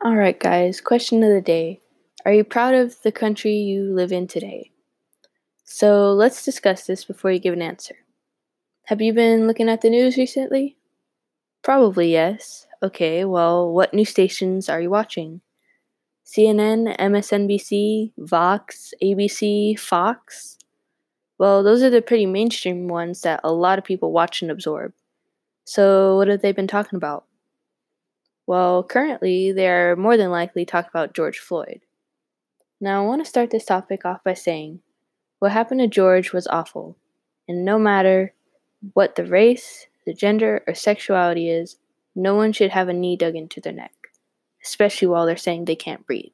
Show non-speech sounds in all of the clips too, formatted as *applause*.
All right, guys, question of the day. Are you proud of the country you live in today? So let's discuss this before you give an answer. Have you been looking at the news recently? Probably yes. Okay, well, what news stations are you watching? CNN, MSNBC, Vox, ABC, Fox? Well, those are the pretty mainstream ones that a lot of people watch and absorb. So, what have they been talking about? Well, currently, they are more than likely talking about George Floyd. Now, I want to start this topic off by saying what happened to George was awful, and no matter what the race, the gender, or sexuality is, no one should have a knee dug into their neck, especially while they're saying they can't breathe.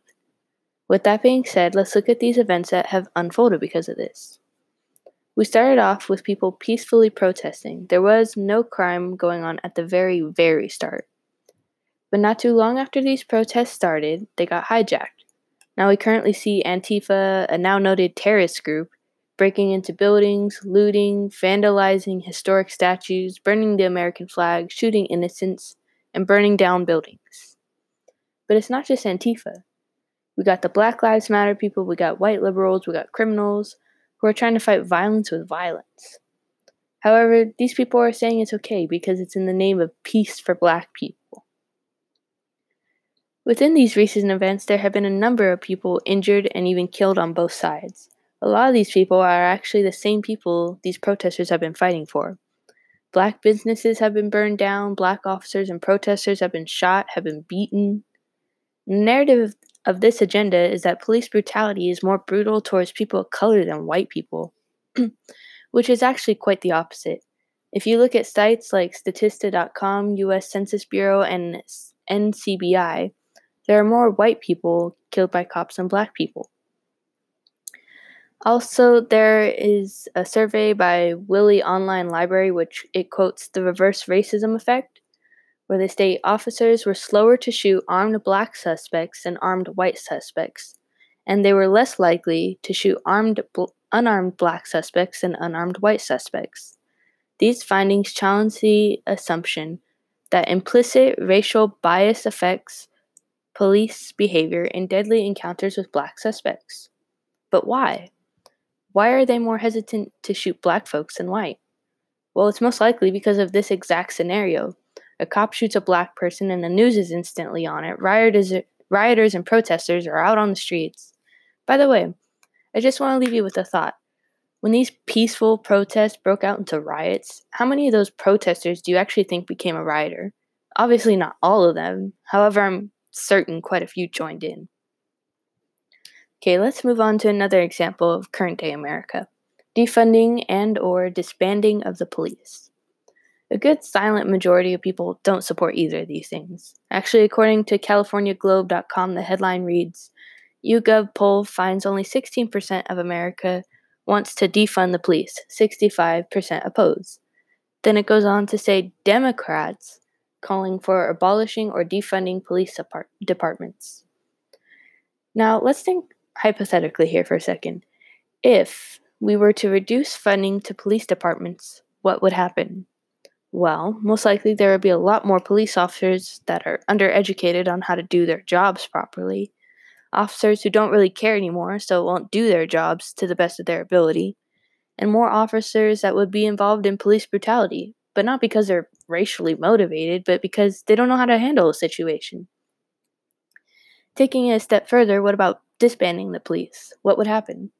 With that being said, let's look at these events that have unfolded because of this. We started off with people peacefully protesting. There was no crime going on at the very, very start. But not too long after these protests started, they got hijacked. Now we currently see Antifa, a now noted terrorist group, breaking into buildings, looting, vandalizing historic statues, burning the American flag, shooting innocents, and burning down buildings. But it's not just Antifa. We got the Black Lives Matter people, we got white liberals, we got criminals who are trying to fight violence with violence. However, these people are saying it's okay because it's in the name of peace for black people. Within these recent events, there have been a number of people injured and even killed on both sides. A lot of these people are actually the same people these protesters have been fighting for. Black businesses have been burned down, black officers and protesters have been shot, have been beaten. The narrative of this agenda is that police brutality is more brutal towards people of color than white people, *clears throat* which is actually quite the opposite. If you look at sites like Statista.com, US Census Bureau, and NCBI, there are more white people killed by cops than black people. Also, there is a survey by Wiley Online Library which it quotes the reverse racism effect, where they state officers were slower to shoot armed black suspects than armed white suspects, and they were less likely to shoot armed bl- unarmed black suspects than unarmed white suspects. These findings challenge the assumption that implicit racial bias affects police behavior in deadly encounters with black suspects. But why? Why are they more hesitant to shoot black folks than white? Well, it's most likely because of this exact scenario. A cop shoots a black person and the news is instantly on it. Rioters, rioters and protesters are out on the streets. By the way, I just want to leave you with a thought. When these peaceful protests broke out into riots, how many of those protesters do you actually think became a rioter? Obviously, not all of them. However, I'm certain quite a few joined in. Okay, let's move on to another example of current day America. Defunding and or disbanding of the police. A good silent majority of people don't support either of these things. Actually, according to CaliforniaGlobe.com, the headline reads YouGov poll finds only 16% of America wants to defund the police, 65% oppose. Then it goes on to say Democrats calling for abolishing or defunding police depart- departments. Now, let's think hypothetically here for a second. If we were to reduce funding to police departments, what would happen? Well, most likely there would be a lot more police officers that are undereducated on how to do their jobs properly, officers who don't really care anymore, so won't do their jobs to the best of their ability, and more officers that would be involved in police brutality, but not because they're racially motivated, but because they don't know how to handle a situation. Taking it a step further, what about disbanding the police? What would happen?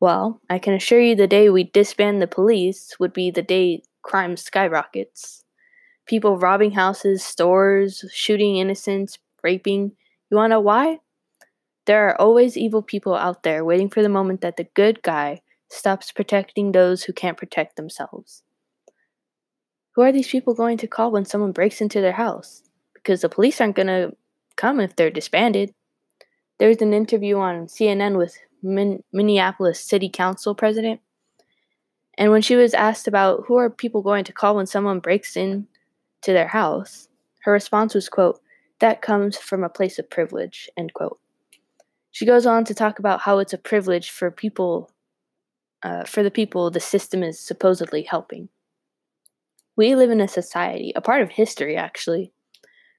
Well, I can assure you the day we disband the police would be the day crime skyrockets. People robbing houses, stores, shooting innocents, raping. You wanna know why? There are always evil people out there waiting for the moment that the good guy stops protecting those who can't protect themselves. Who are these people going to call when someone breaks into their house? Because the police aren't going to come if they're disbanded. There's an interview on CNN with Min- Minneapolis City Council president. And when she was asked about who are people going to call when someone breaks in to their house, her response was, quote, that comes from a place of privilege, end quote. She goes on to talk about how it's a privilege for people, uh, for the people the system is supposedly helping. We live in a society, a part of history actually,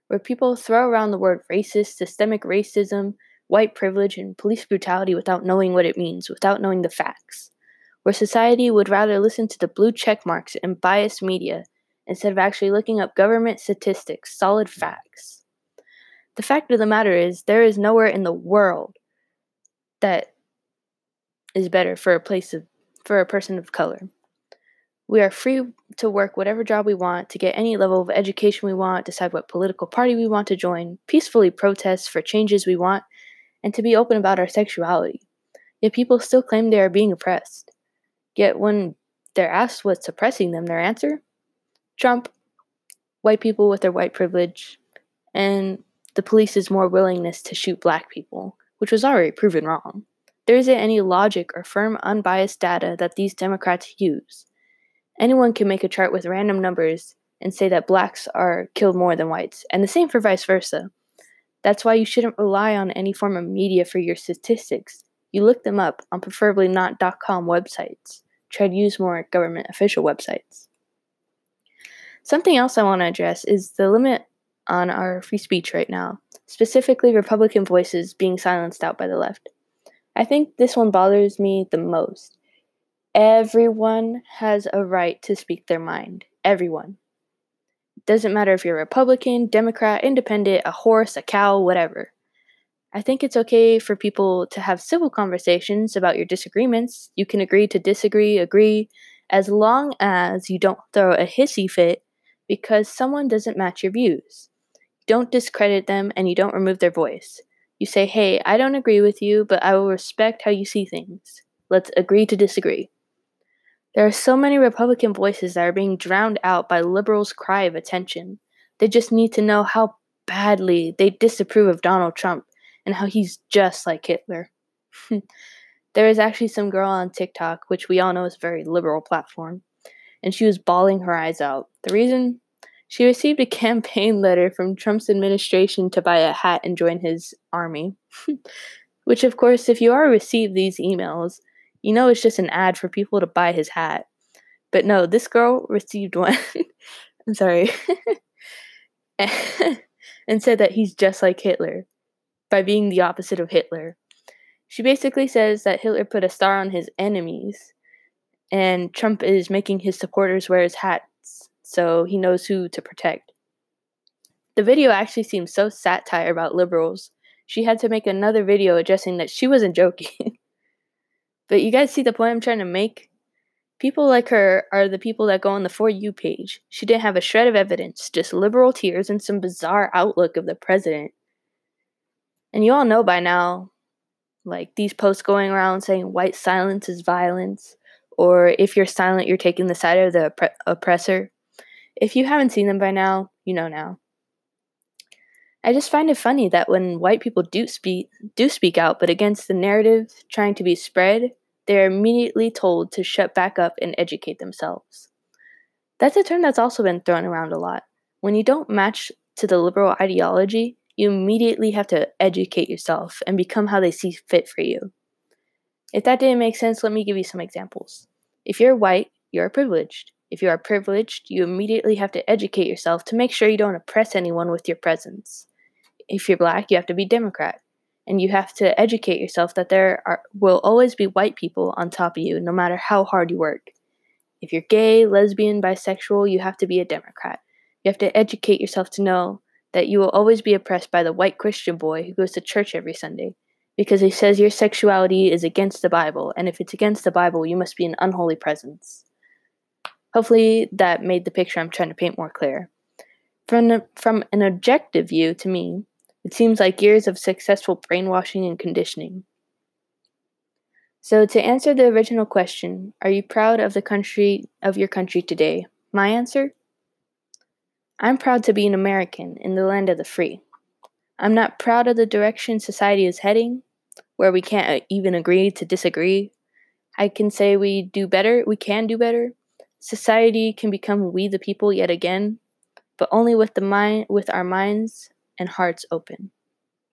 where people throw around the word racist, systemic racism, white privilege, and police brutality without knowing what it means, without knowing the facts, where society would rather listen to the blue check marks and biased media instead of actually looking up government statistics, solid facts. The fact of the matter is, there is nowhere in the world that is better for a place of for a person of color. We are free to work whatever job we want, to get any level of education we want, decide what political party we want to join, peacefully protest for changes we want, and to be open about our sexuality. Yet people still claim they are being oppressed. Yet when they're asked what's oppressing them, their answer? Trump, white people with their white privilege, and the police's more willingness to shoot black people, which was already proven wrong. There isn't any logic or firm, unbiased data that these Democrats use. Anyone can make a chart with random numbers and say that blacks are killed more than whites, and the same for vice versa. That's why you shouldn't rely on any form of media for your statistics. You look them up on preferably not .com websites. Try to use more government official websites. Something else I want to address is the limit on our free speech right now, specifically Republican voices being silenced out by the left. I think this one bothers me the most. Everyone has a right to speak their mind. Everyone. Doesn't matter if you're Republican, Democrat, Independent, a horse, a cow, whatever. I think it's okay for people to have civil conversations about your disagreements. You can agree to disagree, agree, as long as you don't throw a hissy fit because someone doesn't match your views. don't discredit them and you don't remove their voice. You say, hey, I don't agree with you, but I will respect how you see things. Let's agree to disagree. There are so many Republican voices that are being drowned out by liberals' cry of attention. They just need to know how badly they disapprove of Donald Trump and how he's just like Hitler. *laughs* there is actually some girl on TikTok, which we all know is a very liberal platform, and she was bawling her eyes out. The reason she received a *laughs* campaign letter from Trump's administration to buy a hat and join his army. *laughs* which, of course, if you are receive these emails, you know it's just an ad for people to buy his hat. But no, this girl received one. *laughs* I'm sorry. *laughs* and said that he's just like Hitler by being the opposite of Hitler. She basically says that Hitler put a star on his enemies and Trump is making his supporters wear his hats so he knows who to protect. The video actually seems so satire about liberals. She had to make another video addressing that she wasn't joking. *laughs* But you guys see the point I'm trying to make? People like her are the people that go on the For You page. She didn't have a shred of evidence, just liberal tears and some bizarre outlook of the president. And you all know by now, like these posts going around saying white silence is violence, or if you're silent, you're taking the side of the opp- oppressor. If you haven't seen them by now, you know now. I just find it funny that when white people do speak do speak out, but against the narrative trying to be spread, they are immediately told to shut back up and educate themselves. That's a term that's also been thrown around a lot. When you don't match to the liberal ideology, you immediately have to educate yourself and become how they see fit for you. If that didn't make sense, let me give you some examples. If you're white, you're privileged. If you are privileged, you immediately have to educate yourself to make sure you don't oppress anyone with your presence. If you're black, you have to be Democrat and you have to educate yourself that there are, will always be white people on top of you no matter how hard you work. If you're gay, lesbian, bisexual, you have to be a Democrat. You have to educate yourself to know that you will always be oppressed by the white Christian boy who goes to church every Sunday because he says your sexuality is against the Bible, and if it's against the Bible, you must be an unholy presence. Hopefully, that made the picture I'm trying to paint more clear. From, the, from an objective view, to me, it seems like years of successful brainwashing and conditioning. So, to answer the original question, are you proud of the country of your country today? My answer? I'm proud to be an American in the land of the free. I'm not proud of the direction society is heading, where we can't uh, even agree to disagree. I can say we do better, we can do better. Society can become we the people yet again, but only with the mind with our minds and hearts open.